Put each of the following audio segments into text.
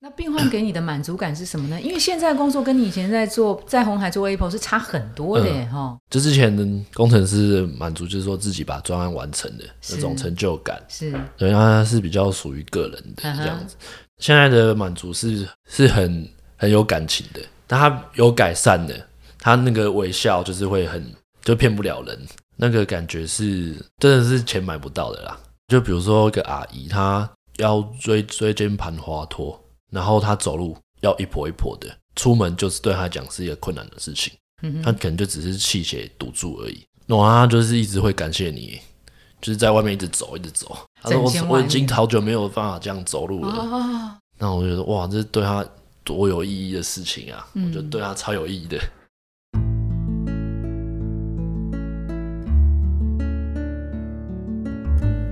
那病患给你的满足感是什么呢？因为现在工作跟你以前在做在红海做 Apple 是差很多的耶哈。就之前的工程师满足就是说自己把专案完成的那种成就感，是对，他是比较属于个人的这样子。现在的满足是是很很有感情的，但他有改善的，他那个微笑就是会很就骗不了人，那个感觉是真的是钱买不到的啦。就比如说一个阿姨，她腰椎椎间盘滑脱，然后他走路要一跛一跛的，出门就是对他讲是一个困难的事情。嗯他可能就只是气血堵住而已，那他就是一直会感谢你，就是在外面一直走一直走。他说我我已经好久没有办法这样走路了。哦，那我就觉得哇，这是对他多有意义的事情啊！嗯我觉得对他超有意义的。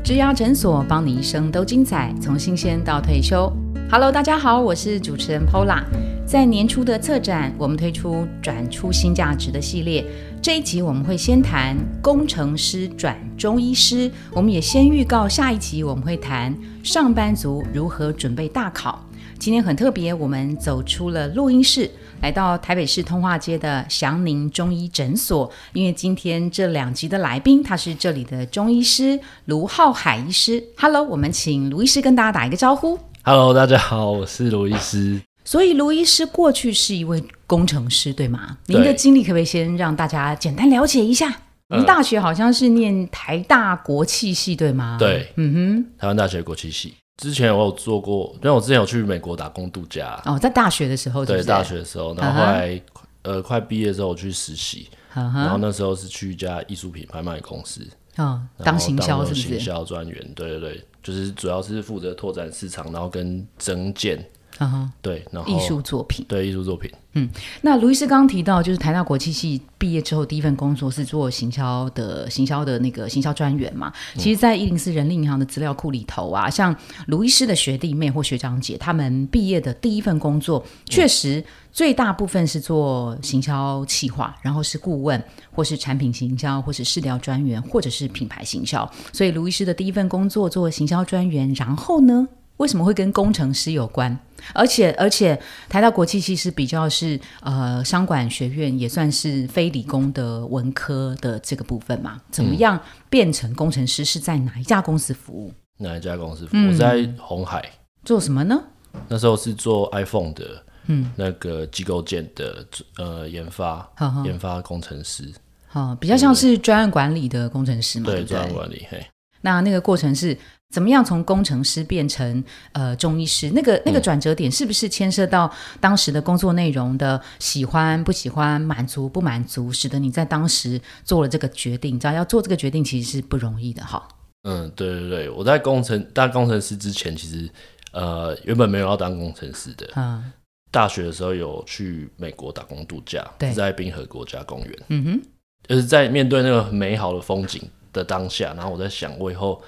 植牙诊所帮你一生都精彩，从新鲜到退休。Hello，大家好，我是主持人 Pola。在年初的策展，我们推出转出新价值的系列。这一集我们会先谈工程师转中医师，我们也先预告下一集我们会谈上班族如何准备大考。今天很特别，我们走出了录音室，来到台北市通化街的祥宁中医诊所。因为今天这两集的来宾，他是这里的中医师卢浩海医师。Hello，我们请卢医师跟大家打一个招呼。Hello，大家好，我是卢医师。所以卢医师过去是一位工程师，对吗？您的对经历可不可以先让大家简单了解一下？您大学好像是念台大国际系，对吗？，对，嗯哼台湾大学国际系。之前我有做过，因为我之前有去美国打工度假，哦，在大学的时候对，大学的时候，然后后来、呃快毕业之后我去实习，嗯然后，那时候是去一家艺术品拍卖公司，哦，当行销是不是？销专员，对对对，就是主要是负责拓展市场，然后跟增建，嗯哼，对，然后艺术作品。对艺术作品，嗯那卢医师刚刚提到，就是台大国际系毕业之后第一份工作是做行销的行销的那个行销专员嘛。其实，在一零四人力银行的资料库里头啊，像卢医师的学弟妹或学长姐，他们毕业的第一份工作，确实最大部分是做行销企划，然后是顾问，或是产品行销，或是市调专员，或者是品牌行销。所以，卢医师的第一份工作做行销专员，然后呢？为什么会跟工程师有关？而且而且，台大国际系是比较是呃商管学院，也算是非理工的文科的这个部分嘛。怎么样变成工程师？是在哪一家公司服务？哪一家公司？嗯我在红海，做什么呢？那时候是做 iPhone 的，嗯，那个机构件的呃研发，研发工程师，好，比较像是专案管理的工程师嘛，对？专案管理，嘿，那那个过程是怎么样从工程师变成呃中医师？那个那个转折点是不是牵涉到当时的工作内容的喜欢不喜欢、满足不满足，使得你在当时做了这个决定？你知道要做这个决定其实是不容易的哈。嗯，对对对，我在工程当工程师之前，其实呃原本没有要当工程师的，嗯大学的时候有去美国打工度假，在滨河国家公园，嗯哼，就是在面对那个很美好的风景的当下，然后我在想，我以后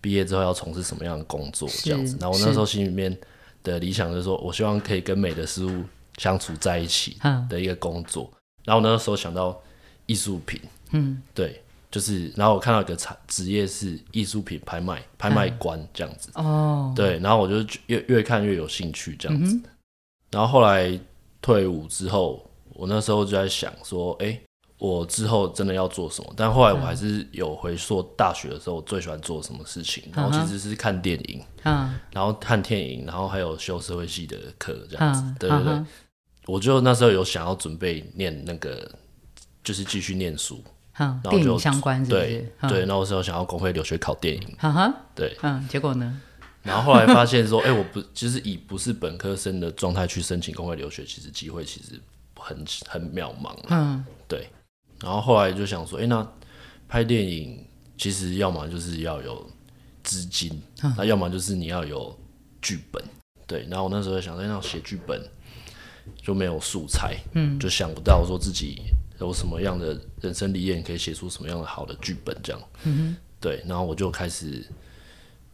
毕业之后要从事什么样的工作这样子。然后我那时候心里面的理想就是说，我希望可以跟美的事物相处在一起嗯的一个工作。然后我那时候想到艺术品，嗯，对，就是然后我看到一个产职业是艺术品拍卖拍卖官这样子，哦，对，然后我就越越看越有兴趣这样子。嗯，然后后来退伍之后，我那时候就在想说，哎、我之后真的要做什么？但后来我还是有回溯大学的时候，我最喜欢做什么事情，然后其实是看电影，嗯。然后看电影，然后还有修社会系的课这样子。嗯，对对对，嗯我就那时候有想要准备念那个，就是继续念书，嗯，然后就相关是不对对，，那我时候想要公费留学考电影，哈哈，对，嗯，结果呢？然后后来发现说，哎、我不就是以不是本科生的状态去申请公费留学，其实机会其实很很渺茫啊。嗯。对，然后后来就想说，哎、那拍电影其实要么就是要有资金，嗯。那要么就是你要有剧本。对，然后我那时候想，哎，那写剧本就没有素材，嗯。就想不到说自己有什么样的人生历练可以写出什么样的好的剧本，这样。嗯对，然后我就开始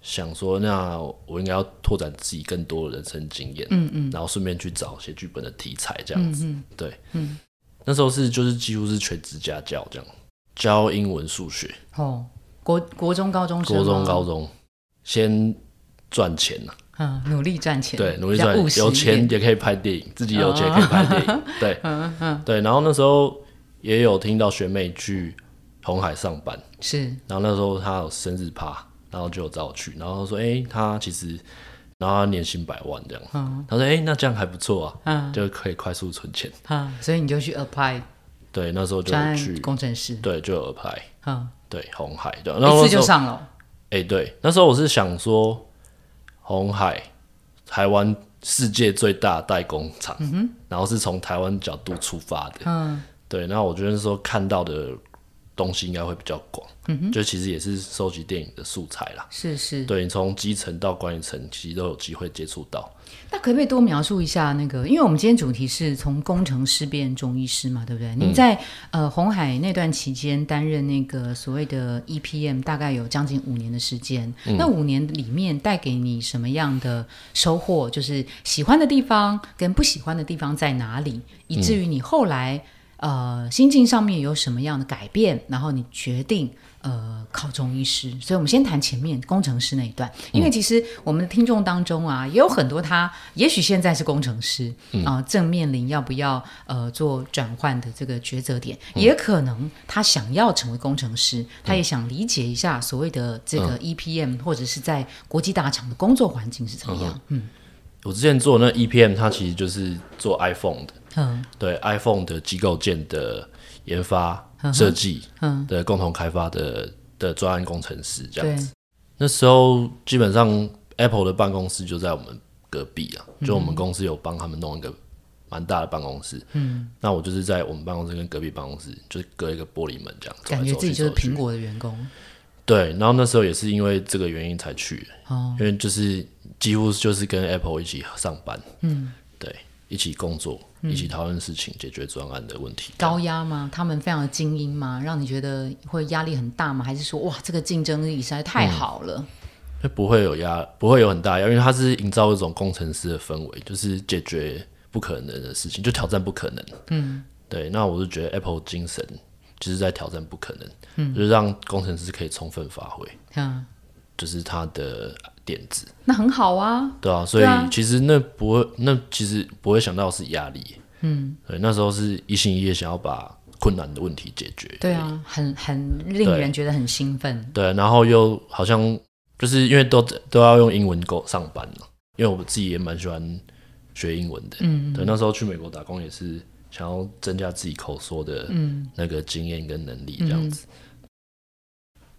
想说，那我应该要拓展自己更多的人生经验，嗯嗯。然后顺便去找写剧本的题材，这样子。嗯。对，嗯，那时候是就是几乎是全职家教这样，教英文、数学，哦，国国中高中生国中、高中，先赚钱呐、嗯，努力赚钱，对，努力赚有钱也可以拍电影，自己有钱也可以拍电影，对，嗯嗯，对。然后那时候也有听到学妹去红海上班，是。然后那时候她有生日趴，然后就有找我去，然后说，哎、她其实，然后他年薪百万这样，嗯他说，哎、那这样还不错啊，嗯就可以快速存钱。嗯，所以你就去 apply 对，那时候就去，工程师，对，就有拍，嗯，对，红海的。然后一那次就上了，哎、对，那时候我是想说，红海，台湾世界最大的代工厂，然后是从台湾角度出发的，嗯。对，那我觉得那时候看到的东西应该会比较广，就其实也是收集电影的素材啦。是是，对你从基层到管理层，其实都有机会接触到。那可不可以多描述一下那个？因为我们今天主题是从工程师变中医师嘛，对不对？您在呃红海那段期间担任那个所谓的 EPM，大概有将近五年的时间。那五年里面带给你什么样的收获？就是喜欢的地方跟不喜欢的地方在哪里，以至于你后来呃心境上面有什么样的改变，然后你决定。呃，考中医师，所以我们先谈前面工程师那一段，因为其实我们的听众当中啊，也有很多他也许现在是工程师啊、正面临要不要呃做转换的这个抉择点，也可能他想要成为工程师，他也想理解一下所谓的这个 EPM、或者是在国际大厂的工作环境是怎么样。嗯。我之前做那 EPM，它其实就是做 iPhone 的，嗯。对 iPhone 的机构件的研发、设计嗯，的共同开发的的专案工程师这样子。，那时候基本上 Apple 的办公室就在我们隔壁啊，就我们公司有帮他们弄一个蛮大的办公室。嗯，那我就是在我们办公室跟隔壁办公室就是隔一个玻璃门这样，感觉自己就是苹果的员工。对，然后那时候也是因为这个原因才去的，哦，因为就是几乎就是跟 Apple 一起上班，嗯，对，一起工作，一起讨论事情，解决专案的问题。高压吗？他们非常的精英吗？让你觉得会压力很大吗？还是说哇，这个竞争力实在太好了？会不会有压，不会有很大压，因为它是营造一种工程师的氛围，就是解决不可能的事情，就挑战不可能。嗯，对，那我就觉得 Apple 精神就是在挑战不可能，嗯，就是让工程师可以充分发挥，嗯，就是他的点子，那很好啊。对啊，所以其实那不会，那其实不会想到是压力，嗯，对，那时候是一心一意想要把困难的问题解决，对啊，很很令人觉得很兴奋。对，然后又好像就是因为都都要用英文够上班嘛，因为我自己也蛮喜欢学英文的。嗯。对，那时候去美国打工也是想要增加自己口说的嗯。那个经验跟能力，这样子。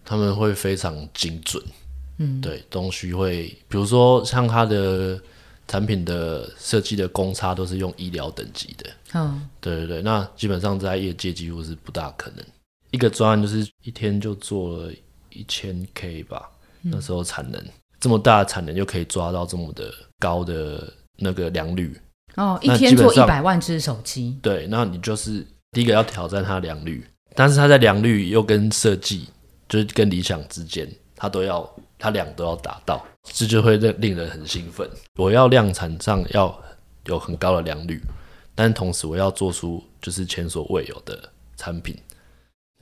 他们会非常精准，嗯，对东西会，比如说像它的产品的设计的公差都是用医疗等级的，嗯。对对对，那基本上在业界几乎是不大可能。一个专案就是一天就做了一千 K 吧，那时候产能这么大的产能，就可以抓到这么的高的那个良率，哦，一天做一百万只手机，对，那你就是第一个要挑战它良率，但是它在良率又跟设计，就是跟理想之间，它都要，他俩都要达到，这就会令令人很兴奋。我要量产上要有很高的良率，但同时我要做出就是前所未有的产品。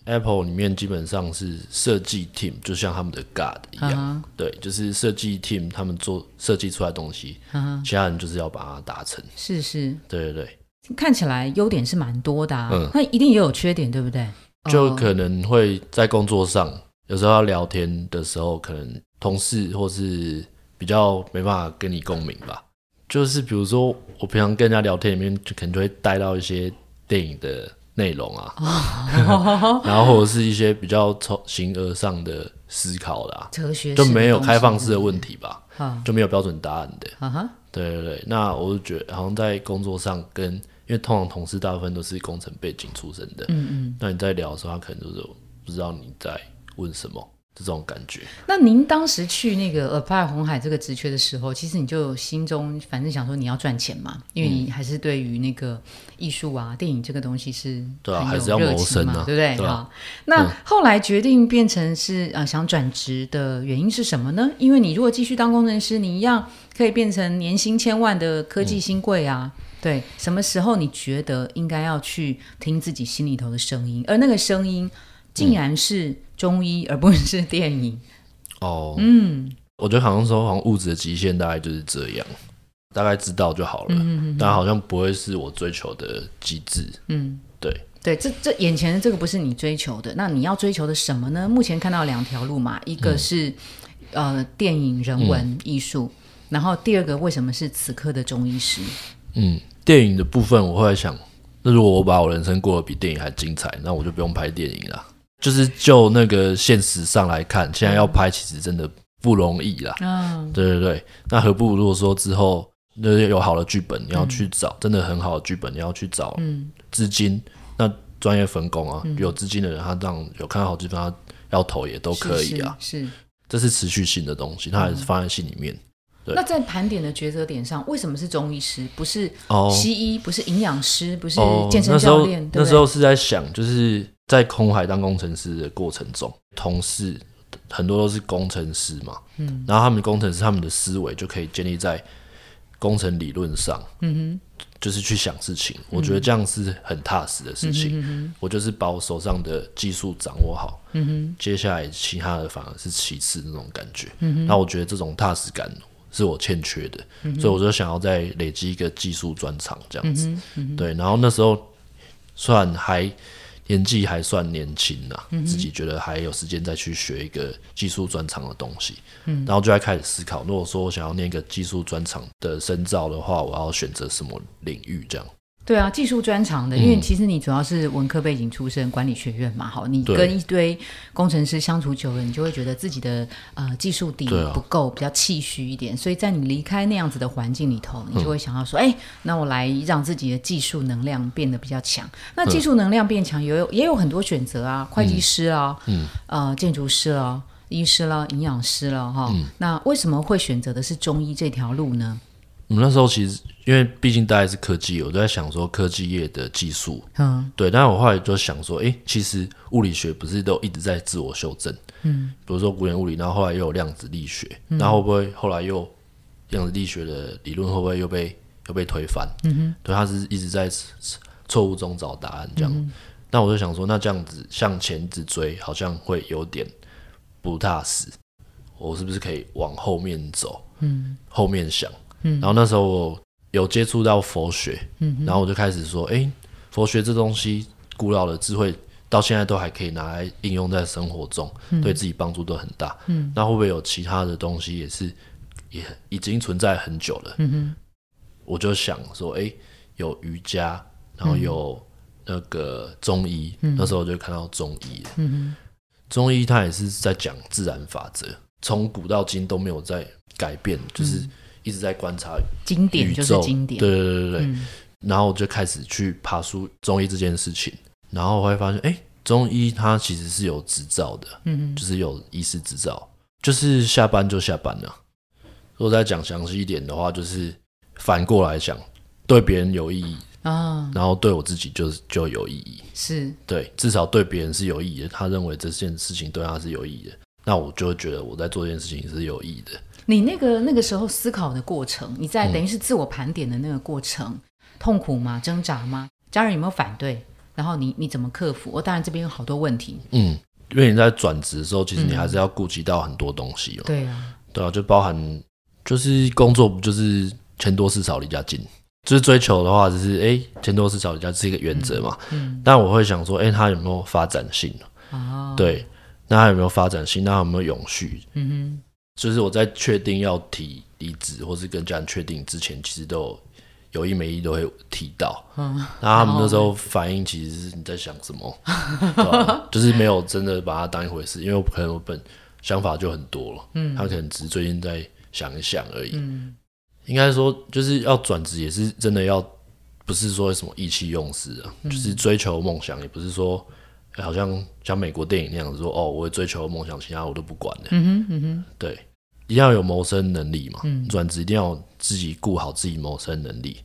Apple 里面基本上是设计 team，就像他们的 God 一样，嗯对，就是设计 team 他们做设计出来的东西，其他人就是要把它达成。是是，对对对。看起来优点是蛮多的啊嗯，那一定也有缺点，对不对？哦就可能会在工作上，有时候要聊天的时候，可能同事或是比较没办法跟你共鸣吧。就是比如说，我平常跟人家聊天里面，就可能就会带到一些电影的内容啊，然后或者是一些比较从形而上的思考啦、哲学就没有开放式的问题吧，啊就没有标准答案的。对对对，那我就觉得好像在工作上跟，因为通常同事大部分都是工程背景出身的，嗯嗯。那你在聊的时候，他可能就是不知道你在问什么这种感觉。那您当时去那个 apply 红海这个职缺的时候，其实你就心中反正想说你要赚钱嘛，因为你还是对于那个艺术啊、电影这个东西是很有对啊还是要热情嘛，谋生啊对不对？对啊好，那后来决定变成是呃想转职的原因是什么呢？因为你如果继续当工程师，你一样可以变成年薪千万的科技新贵啊。对，什么时候你觉得应该要去听自己心里头的声音，而那个声音竟然是中医，而不是电影？哦，嗯我觉得好像说，好像物质的极限大概就是这样，大概知道就好了。嗯嗯但好像不会是我追求的极致。嗯，对对，这这眼前的这个不是你追求的，那你要追求的什么呢？目前看到两条路嘛，一个是、呃电影人文艺术，然后第二个为什么是此刻的中医师？嗯，电影的部分我会在想，那如果我把我人生过得比电影还精彩，那我就不用拍电影了。就是就那个现实上来看，现在要拍其实真的不容易啦。嗯对对对，那何不如果说之后就是有好的剧本，你要去找、真的很好的剧本，你要去找嗯资金，那专业分工啊，有资金的人他这样有看到好剧本，他要投也都可以啊。是是是这是持续性的东西，他还是放在心里面。对那在盘点的抉择点上，为什么是中医师，不是哦西医，不是营养师，不是哦，健身教练？那时候是在想，就是在空海当工程师的过程中，同事很多都是工程师嘛，嗯，然后他们工程师他们的思维就可以建立在工程理论上，嗯哼就是去想事情。我觉得这样是很踏实的事情。嗯哼我就是把我手上的技术掌握好，嗯哼接下来其他的反而是其次那种感觉。嗯那我觉得这种踏实感是我欠缺的，嗯所以我就想要再累积一个技术专长这样子。嗯对，然后那时候算还年纪还算年轻呐、嗯自己觉得还有时间再去学一个技术专长的东西。嗯，然后就在开始思考，如果说我想要念一个技术专长的深造的话，我要选择什么领域？这样。对啊，技术专长的，嗯因为其实你主要是文科背景出身，管理学院嘛，好，你跟一堆工程师相处久了，你就会觉得自己的呃技术底不够，比较气虚一点，所以在你离开那样子的环境里头，嗯。你就会想要说，哎、那我来让自己的技术能量变得比较强。那嗯。技术能量变强，也有也有很多选择啊，会计师啊，嗯，呃，建筑师啊。医师啦，营养师了哈，嗯。那为什么会选择的是中医这条路呢？我们那时候其实因为毕竟大家是科技，我都在想说科技业的技术，嗯对，但是我后来就想说，诶，其实物理学不是都一直在自我修正，嗯，比如说古典物理，然后后来又有量子力学，然后会不会后来又量子力学的理论会不会又被又被推翻？嗯哼，对，他是一直在错误中找答案这样。那我就想说，那这样子向前一直追，好像会有点不踏实。我是不是可以往后面走？嗯，后面想。嗯，然后那时候我有接触到佛学，嗯，然后我就开始说，哎，佛学这东西，古老的智慧，到现在都还可以拿来应用在生活中，对自己帮助都很大。嗯，那会不会有其他的东西也是也已经存在很久了？嗯哼，我就想说，哎，有瑜伽，然后有那个中医，那时候我就看到中医。中医它也是在讲自然法则，从古到今都没有在改变，就是一直在观察经典宇宙，就是经典，对对对对对。嗯。然后我就开始去爬书中医这件事情，然后我会发现，哎，中医它其实是有执照的，嗯。就是有医师执照，就是下班就下班了。如果再讲详细一点的话，就是反过来讲，对别人有意义，啊，然后对我自己就就有意义。是。对，至少对别人是有意义的，他认为这件事情对他是有意义的，那我就会觉得我在做这件事情是有意义的。你那个那个时候思考的过程，你在嗯等于是自我盘点的那个过程，痛苦吗？挣扎吗？家人有没有反对？然后你你怎么克服？我当然这边有好多问题。嗯，因为你在转职的时候，其实你还是要顾及到很多东西哦。对啊，对啊，就包含就是工作不就是钱多事少离家近，就是追求的话，就是诶钱多事少离家是一个原则嘛。嗯，但我会想说，诶，它有没有发展性？哦，对，那它有没有发展性？那它有没有永续？嗯就是我在确定要提离职，或是跟家人确定之前，其实都有有意没意都会提到。嗯，然后他们那时候反应其实是你在想什么？就是没有真的把它当一回事，因为我可能我本想法就很多了，嗯，他可能只是最近在想一想而已，嗯，应该说就是要转职也是真的要，不是说什么意气用事啊，就是追求梦想，也不是说。哎好像像美国电影那样子说，哦，我会追求梦想，其他我都不管的。嗯哼嗯哼，对，一定要有谋生能力嘛，转职一定要自己顾好自己谋生能力。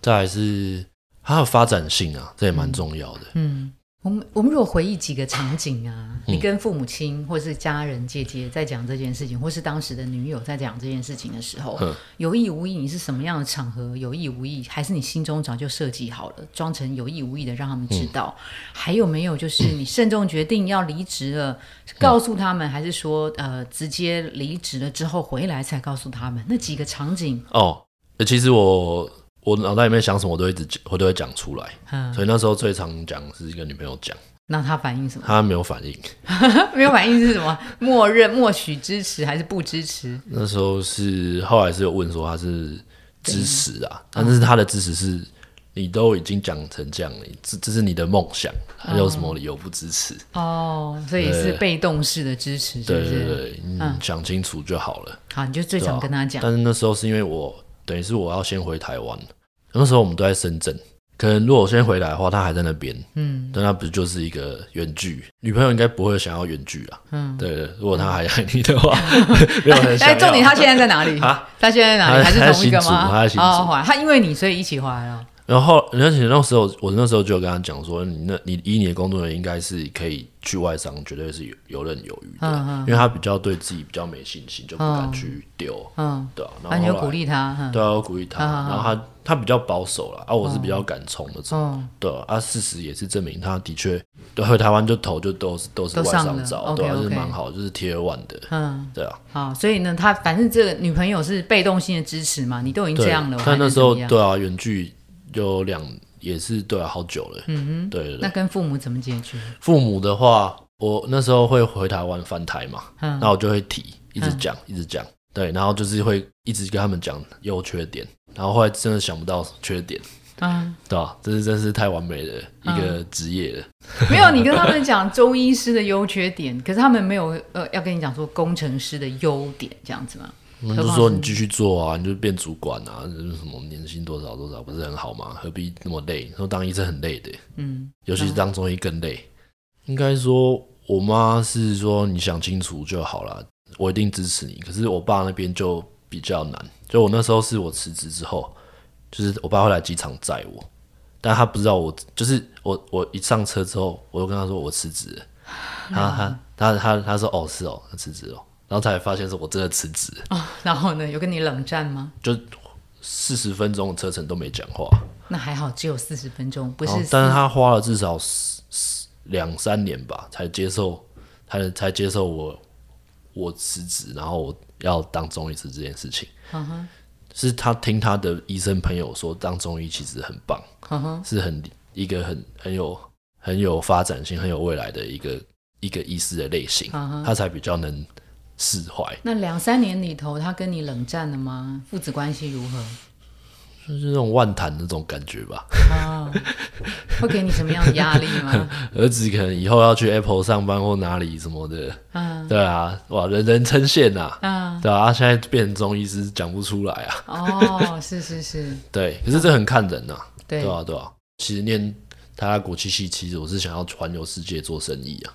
再来是它的发展性啊，这也蛮重要的。嗯我们我们如果回忆几个场景啊，你跟父母亲或是家人姐姐在讲这件事情，或是当时的女友在讲这件事情的时候，有意无意，你是什么样的场合？有意无意，还是你心中早就设计好了，装成有意无意的让他们知道？还有没有就是你慎重决定要离职了，告诉他们，还是说呃直接离职了之后回来才告诉他们？那几个场景哦，其实我。我脑袋里面想什么，我都一直讲，我都会讲出来。所以那时候最常讲是一个女朋友讲。那她反应什么？她没有反应。没有反应是什么？默认、默许支持还是不支持？那时候是后来是有问说她是支持啊，但是她的支持是你都已经讲成这样了，这这是你的梦想，还有什么理由不支持？哦，所以是被动式的支持，对对对，嗯，讲清楚就好了。好，你就最常跟他讲。但是那时候是因为我。等于是我要先回台湾，那时候我们都在深圳。可能如果我先回来的话，他还在那边，嗯，但他不就是一个远距？女朋友应该不会想要远距啊，嗯，对。如果他还爱你的话，没有很想。哎，重点他现在在哪里 啊？他现在在哪里？还是同一个吗？他在新竹，他因为你所以一起回来了。然后，而且那时候，我那时候就跟他讲说，你那，你以你的工作人员应该是可以去外商，绝对是有游刃有余的，因为他比较对自己比较没信心，就不敢去丢，嗯，对啊。然后你鼓励他，对啊，我鼓励他。然后他他比较保守了，啊，我是比较敢冲的，种，对啊。事实也是证明，他的确回台湾就投就都是都是外商找，对啊，是蛮好，就是 Tier One 的，嗯，对啊。好，所以呢，他反正这个女朋友是被动性的支持嘛，你都已经这样了，但那时候对啊，远距。有两也是对啊，好久了。嗯哼，对那跟父母怎么解决？父母的话，我那时候会回台湾翻台嘛，那我就会提，一直讲，一直讲。对，然后就是会一直跟他们讲优缺点，然后后来真的想不到缺点。嗯，对吧？这是真是太完美的一个职业了。没有，你跟他们讲中医师的优缺点，可是他们没有呃要跟你讲说工程师的优点这样子吗？就说你继续做啊，你就变主管啊，什么年薪多少多少，不是很好吗？何必那么累？说当医生很累的，嗯，尤其是当中医更累。应该说，我妈是说你想清楚就好了，我一定支持你。可是我爸那边就比较难。就我那时候是我辞职之后，就是我爸会来机场载我，但他不知道我，就是我我一上车之后，我就跟他说我辞职，他他他他他说哦是哦，他辞职了。然后才发现是我真的辞职啊。然后呢，有跟你冷战吗？就四十分钟的车程都没讲话。那还好，只有四十分钟，不是。但是他花了至少两三年吧，才接受，才才接受我我辞职，然后我要当中医师这件事情。嗯哼，是他听他的医生朋友说，当中医其实很棒，嗯哼，是很一个很很有很有发展性、很有未来的一个一个医师的类型，他才比较能。释怀。那两三年里头，他跟你冷战了吗？父子关系如何？就是那种万谈那种感觉吧。啊，会给你什么样的压力吗？儿子可能以后要去 Apple 上班或哪里什么的。嗯，对啊，哇，人人称羡呐。嗯，对啊，现在变成中医师讲不出来啊。哦，是是是。对，可是这很看人呐。对啊，对啊。其实念台大国际系，其实我是想要环游世界做生意啊。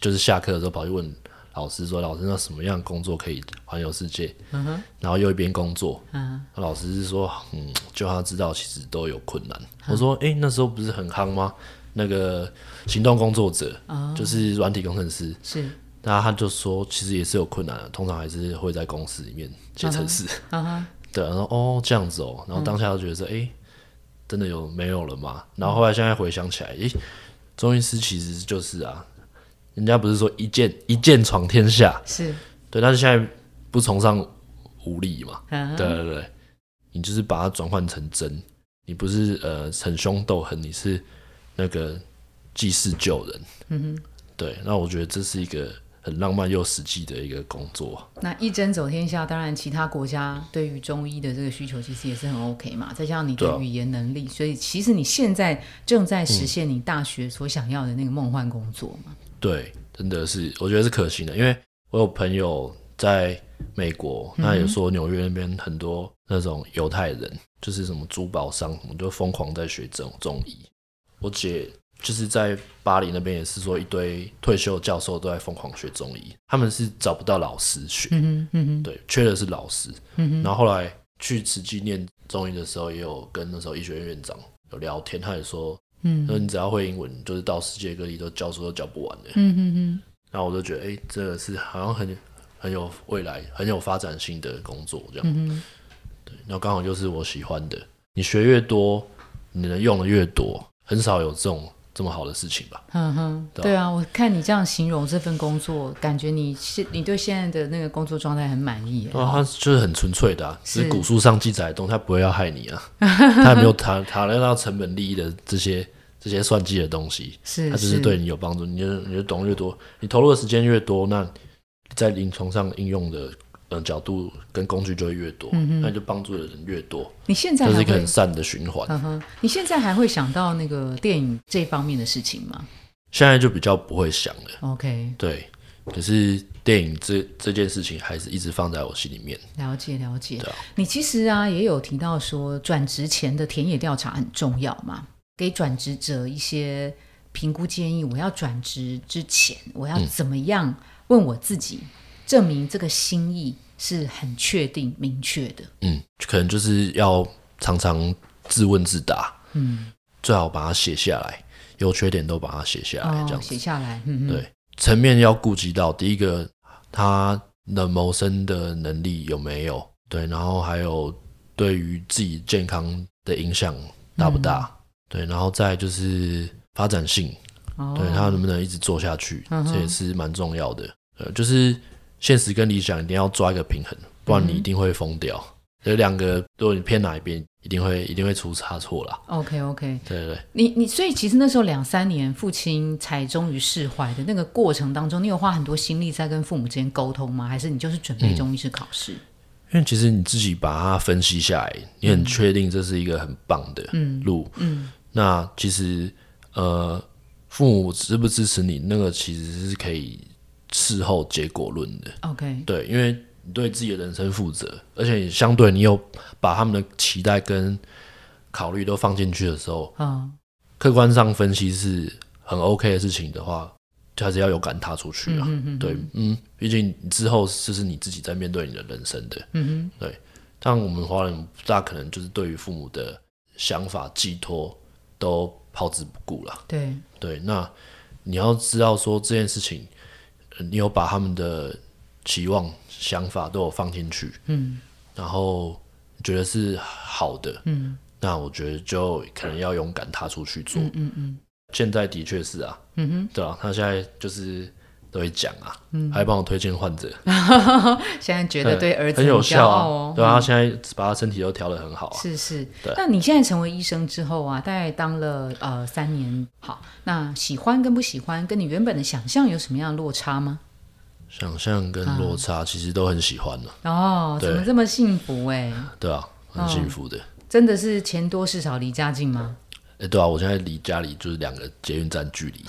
就是下课的时候跑去问。老师说：“老师，那什么样工作可以环游世界？”然后又一边工作。老师是说：“嗯，就他知道，其实都有困难。”我说：“哎，那时候不是很夯吗？那个行动工作者，就是软体工程师。”是。然后他就说：“其实也是有困难的，通常还是会在公司里面写程式。”对，然后哦这样子哦，然后当下就觉得说：“哎，真的有没有了吗？”然后后来现在回想起来，哎，中医师其实就是啊。人家不是说一剑一剑闯天下，是。对，但是现在不崇尚武力嘛，对对对，你就是把它转换成真，你不是呃逞凶斗狠，你是那个济世救人，嗯哼，对，那我觉得这是一个很浪漫又实际的一个工作。那一针走天下，当然其他国家对于中医的这个需求其实也是很 OK 嘛，再加上你的语言能力，所以其实你现在正在实现你大学所想要的那个梦幻工作嘛。对，真的是，我觉得是可行的，因为我有朋友在美国，他也说纽约那边很多那种犹太人，就是什么珠宝商，什么就疯狂在学中中医。我姐就是在巴黎那边，也是说一堆退休教授都在疯狂学中医，他们是找不到老师学，嗯嗯对，缺的是老师。嗯然后后来去慈济念中医的时候，也有跟那时候医学院院长有聊天，他也说。嗯，说你只要会英文，就是到世界各地都教书都教不完的。嗯嗯嗯，然后我就觉得，哎、这个是好像很很有未来、很有发展性的工作，这样。嗯对，然后刚好就是我喜欢的。你学越多，你能用的越多，很少有这种这么好的事情吧？嗯哼，对啊。对啊，我看你这样形容这份工作，感觉你现你对现在的那个工作状态很满意啊，它就是很纯粹的、啊，只是是古书上记载的东西，它不会要害你啊，它也没有谈谈论到成本利益的这些这些算计的东西，是它只是对你有帮助。你就你就懂越多，你投入的时间越多，那在临床上应用的呃角度跟工具就会越多，那你就帮助的人越多，你现在还是一个很，善的循环。嗯哼，你现在还会想到那个电影这方面的事情吗现在就比较不会想了，？OK，对。可是电影这这件事情还是一直放在我心里面。了解了解啊。你其实啊也有提到说，转职前的田野调查很重要嘛，给转职者一些评估建议。我要转职之前，我要怎么样问我自己，证明这个心意是很确定、明确的。嗯，可能就是要常常自问自答，嗯，最好把它写下来，优缺点都把它写下来，这哦，样子。写下来。嗯嗯，对，层面要顾及到第一个，他的谋生的能力有没有？对，然后还有对于自己健康的影响大不大？对，然后再就是发展性，哦，对他能不能一直做下去，嗯这也是蛮重要的。呃，就是现实跟理想一定要抓一个平衡，不然你嗯一定会疯掉。有两个，如果你偏哪一边，一定会一定会出差错啦。OK OK，对对对，你你所以其实那时候两三年，父亲才终于释怀的那个过程当中，你有花很多心力在跟父母之间沟通吗？还是你就是准备中医师考试？因为其实你自己把它分析下来，你很确定这是一个很棒的嗯路。嗯那其实呃，父母支不支持你，那个其实是可以事后结果论的。，OK，对，因为你对自己的人生负责，而且相对你有把他们的期待跟考虑都放进去的时候，嗯客观上分析是很 OK 的事情的话，就还是要有敢踏出去啊。对，嗯，毕竟之后就是你自己在面对你的人生的。嗯像我们华人，不大可能就是对于父母的想法寄托都抛之不顾了。对，对，那你要知道说这件事情，呃你有把他们的期望、想法都有放进去，嗯然后觉得是好的，嗯那我觉得就可能要勇敢踏出去做。嗯嗯嗯现在的确是啊，嗯哼。对啊，他现在就是都会讲啊，嗯还帮我推荐患者，现在觉得对儿子很有骄效哦，对啊，现在把他身体都调得很好啊，是是对。那你现在成为医生之后啊，大概当了呃三年，好，那喜欢跟不喜欢，跟你原本的想象有什么样的落差吗？想象跟落差其实都很喜欢的、哦，怎么这么幸福哎？对啊，很幸福的。真的是钱多事少离家近吗？哎、对啊，我现在离家里就是两个捷运站距离，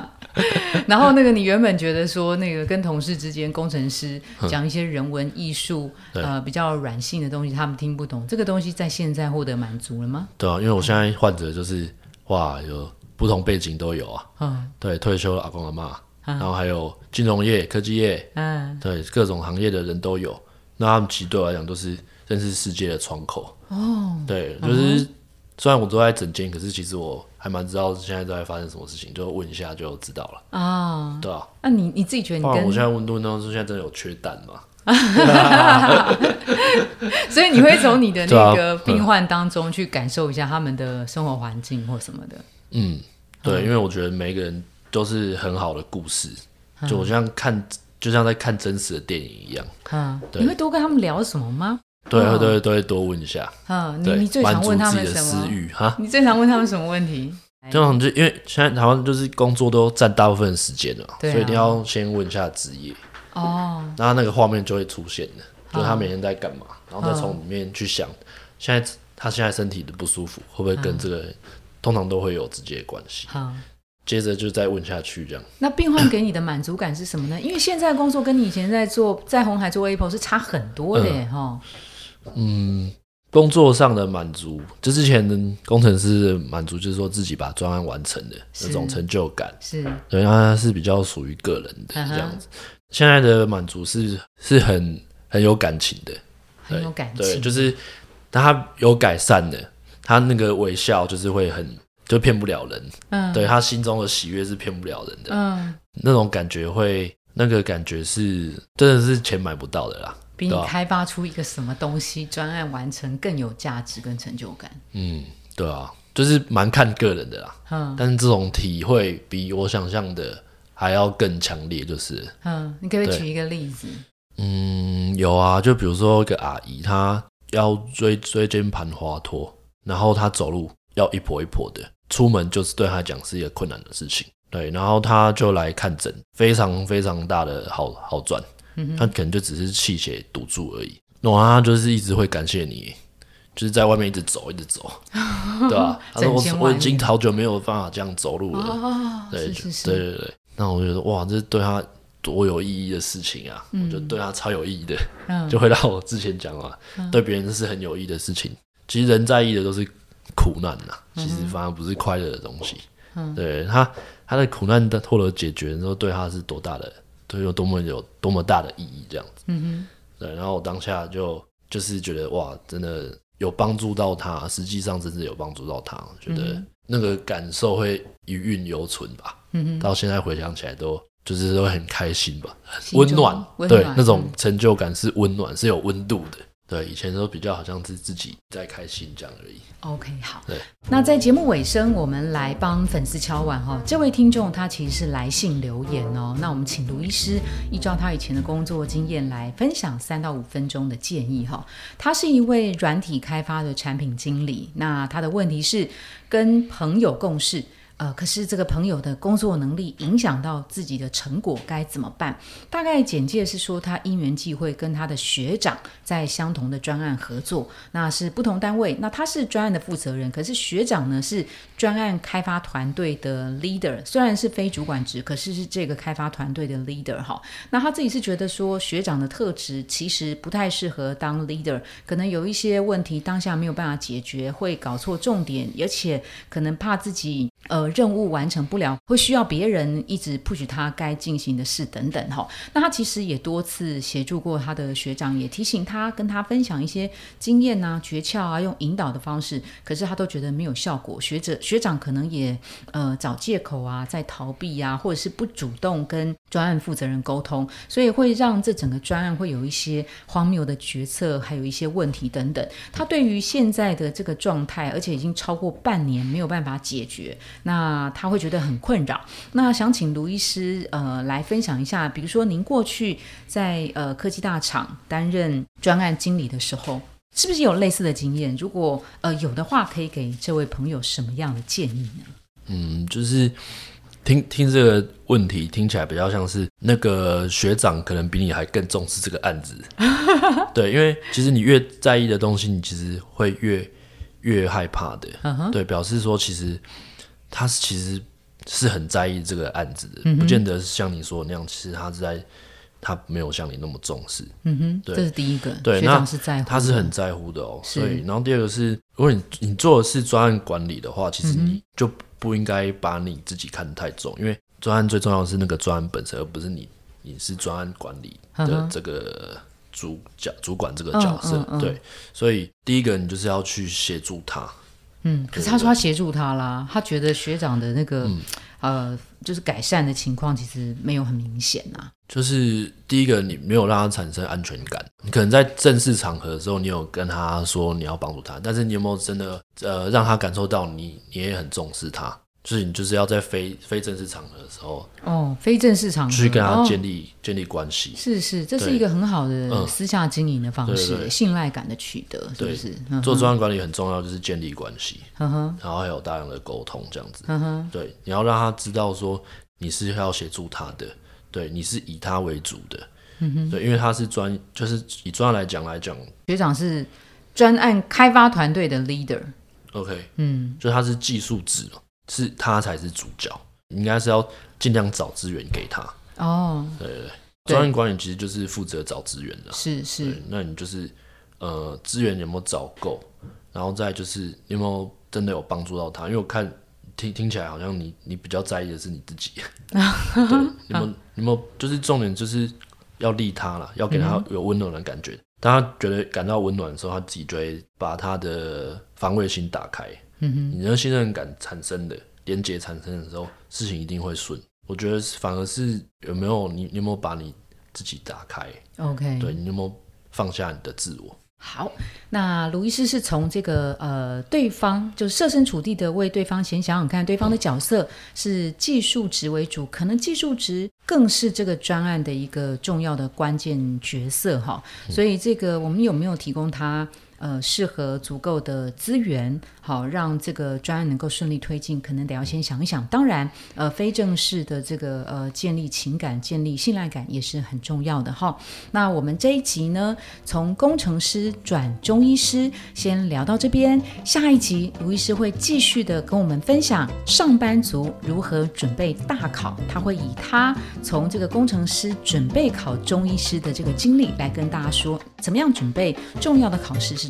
然后那个你原本觉得说那个跟同事之间，工程师讲一些人文艺术，对。呃，比较软性的东西，他们听不懂。这个东西在现在获得满足了吗？对啊，因为我现在患者就是哇，有不同背景都有啊，嗯。对，退休的阿公阿妈，然后还有金融业、科技业，嗯，对，各种行业的人都有。那他们其实对我来讲都是认识世界的窗口。哦，对，就是虽然我都在整间，可是其实我还蛮知道现在都在发生什么事情，就问一下就知道了，啊，对啊。那你你自己觉得你跟我现在问问到说现在真的有缺蛋吗？所以你会从你的 那个病患当中去感受一下他们的生活环境或什么的。嗯，对，因为我觉得每一个人都是很好的故事，就我像看，就像在看真实的电影一样。嗯，对你会多跟他们聊什么吗？对，哦会都会都会多问一下，嗯，你对你，最满足常问他自己的私们什么？欲哈。你最常问他们什么问题？这种就因为现在台湾就是工作都占大部分时间了所以一定要先问一下职业，哦，然后那个画面就会出现的，就是他嗯每天在干嘛，然后再从里面去想，现在他现在身体的不舒服会不会跟这个通常都会有直接的关系，好。接着就再问下去这样。那病患给你的满足感是什么呢？因为现在工作跟你以前在做在红海做 Apple 是差很多的，哈、嗯，工作上的满足，就之前的工程师的满足，就是说自己把专案完成的那种成就感，是，对，那它是比较属于个人的这样子。现在的满足是是很很有感情的，很有感对，情，就是他有改善的，他那个微笑就是会很就骗不了人，嗯。对他心中的喜悦是骗不了人的，嗯，那种感觉会，那个感觉是真的是钱买不到的啦。比你开发出一个什么东西专案完成更有价值跟成就感。嗯，对啊，就是蛮看个人的啦。嗯但是这种体会比我想象的还要更强烈，就是，嗯，你可不可以对举一个例子？嗯，有啊，就比如说一个阿姨，她要椎椎间盘滑脱，然后她走路要一跛一跛的，出门就是对她来讲是一个困难的事情。对，然后她就来看诊，非常非常大的好好转，嗯她可能就只是气血堵住而已。那他就是一直会感谢你，就是在外面一直走，一直走，对吧、她说我我已经好久没有办法这样走路了，哦，对，是是，对对对。那我觉得哇，这对他多有意义的事情啊！我觉得对他超有意义的，嗯就回到我之前讲嘛，对别人是很有意义的事情。其实人在意的都是苦难呐、其实反而不是快乐的东西。对他他的苦难的获得解决之后，对他是多大的，对有多么有多么大的意义，这样子。嗯哼对，然后我当下就就是觉得哇，真的有帮助到他，实际上真的有帮助到他，觉得那个感受会余韵犹存吧。嗯哼，到现在回想起来都就是都会很开心吧，温暖，暖对那种嗯成就感是温暖，是有温度的。对，以前都比较好像是自己在开心这样而已。OK，好对。那在节目尾声，我们来帮粉丝敲碗哈、这位听众他其实是来信留言哦。那我们请卢医师依照他以前的工作经验来分享三到五分钟的建议哈、他是一位软体开发的产品经理，那他的问题是跟朋友共事。呃，可是这个朋友的工作能力影响到自己的成果，该怎么办？大概简介是说，他因缘际会跟他的学长在相同的专案合作，那是不同单位，那他是专案的负责人，可是学长呢是专案开发团队的 leader，虽然是非主管职，可是是这个开发团队的 leader 哈。那他自己是觉得说，学长的特质其实不太适合当 leader，可能有一些问题当下没有办法解决，会搞错重点，而且可能怕自己呃任务完成不了，会需要别人一直 push 他该进行的事等等哈。那他其实也多次协助过他的学长，也提醒他跟他分享一些经验啊、诀窍啊，用引导的方式，可是他都觉得没有效果。学者学长可能也呃找借口啊，在逃避啊，或者是不主动跟专案负责人沟通，所以会让这整个专案会有一些荒谬的决策，还有一些问题等等。他对于现在的这个状态，而且已经超过半年没有办法解决，那他会觉得很困扰。那想请卢医师呃来分享一下，比如说您过去在呃科技大厂担任专案经理的时候，是不是有类似的经验？如果呃有的话，可以给这位朋友什么样的建议呢？嗯，就是听听这个问题听起来比较像是那个学长可能比你还更重视这个案子，对，因为其实你越在意的东西，你其实会越越害怕的，对，表示说其实他是其实是很在意这个案子嗯的，不见得是像你说的那样，其实他是在他没有像你那么重视，嗯哼，对。这是第一个，对那是在乎，他是很在乎的哦。所以，然后第二个是，如果你你做的是专案管理的话，其实嗯你就不应该把你自己看得太重，因为专案最重要的是那个专案本身，而不是你你是专案管理的这个主角主管这个角色。嗯嗯嗯。对，所以第一个你就是要去协助他。嗯，可是他说他协助他啦，他觉得学长的那个、呃，就是改善的情况其实没有很明显啊呐、就是第一个，你没有让他产生安全感。你可能在正式场合的时候，你有跟他说你要帮助他，但是你有没有真的呃让他感受到你你也很重视他？就是你就是要在非非正式场合的时候哦，非正式场合去跟他哦建立、建立关系。是是，这是一个很好的嗯私下经营的方式，对对对信赖感的取得，是不是？嗯做专案管理很重要，就是建立关系，然后还有大量的沟通，这样子。对，你要让他知道说你是要协助他的，对，你是以他为主的。嗯哼，对，因为他是专，就是以专案来讲来讲学长是专案开发团队的 leader，，OK，嗯，就他是技术职嘛，是他才是主角，你应该是要尽量找资源给他。哦，对对对，专业管理其实就是负责找资源的。是是，那你就是呃资源有没有找够，然后再就是有没有真的有帮助到他？因为我看听听起来好像你你比较在意的是你自己，对，有没有有没有就是重点就是要利他啦，要给他有温暖的感觉。当他觉得感到温暖的时候，他自己就会把他的防卫心打开。嗯哼，你的信任感产生的连接产生的时候，事情一定会顺。我觉得反而是有没有你，你有没有把你自己打开？OK，对你有没有放下你的自我？好，那卢医师是从这个呃，对方就设身处地的为对方先想想看，对方的角色是技术值为主，可能技术值更是这个专案的一个重要的关键角色哈。所以这个我们有没有提供他？呃，适合足够的资源，好让这个专案能够顺利推进，可能得要先想一想。当然，呃，非正式的这个呃，建立情感、建立信赖感也是很重要的哈。那我们这一集呢，从工程师转中医师，先聊到这边。下一集，卢医师会继续的跟我们分享上班族如何准备大考，他会以他从这个工程师准备考中医师的这个经历来跟大家说，怎么样准备重要的考试是。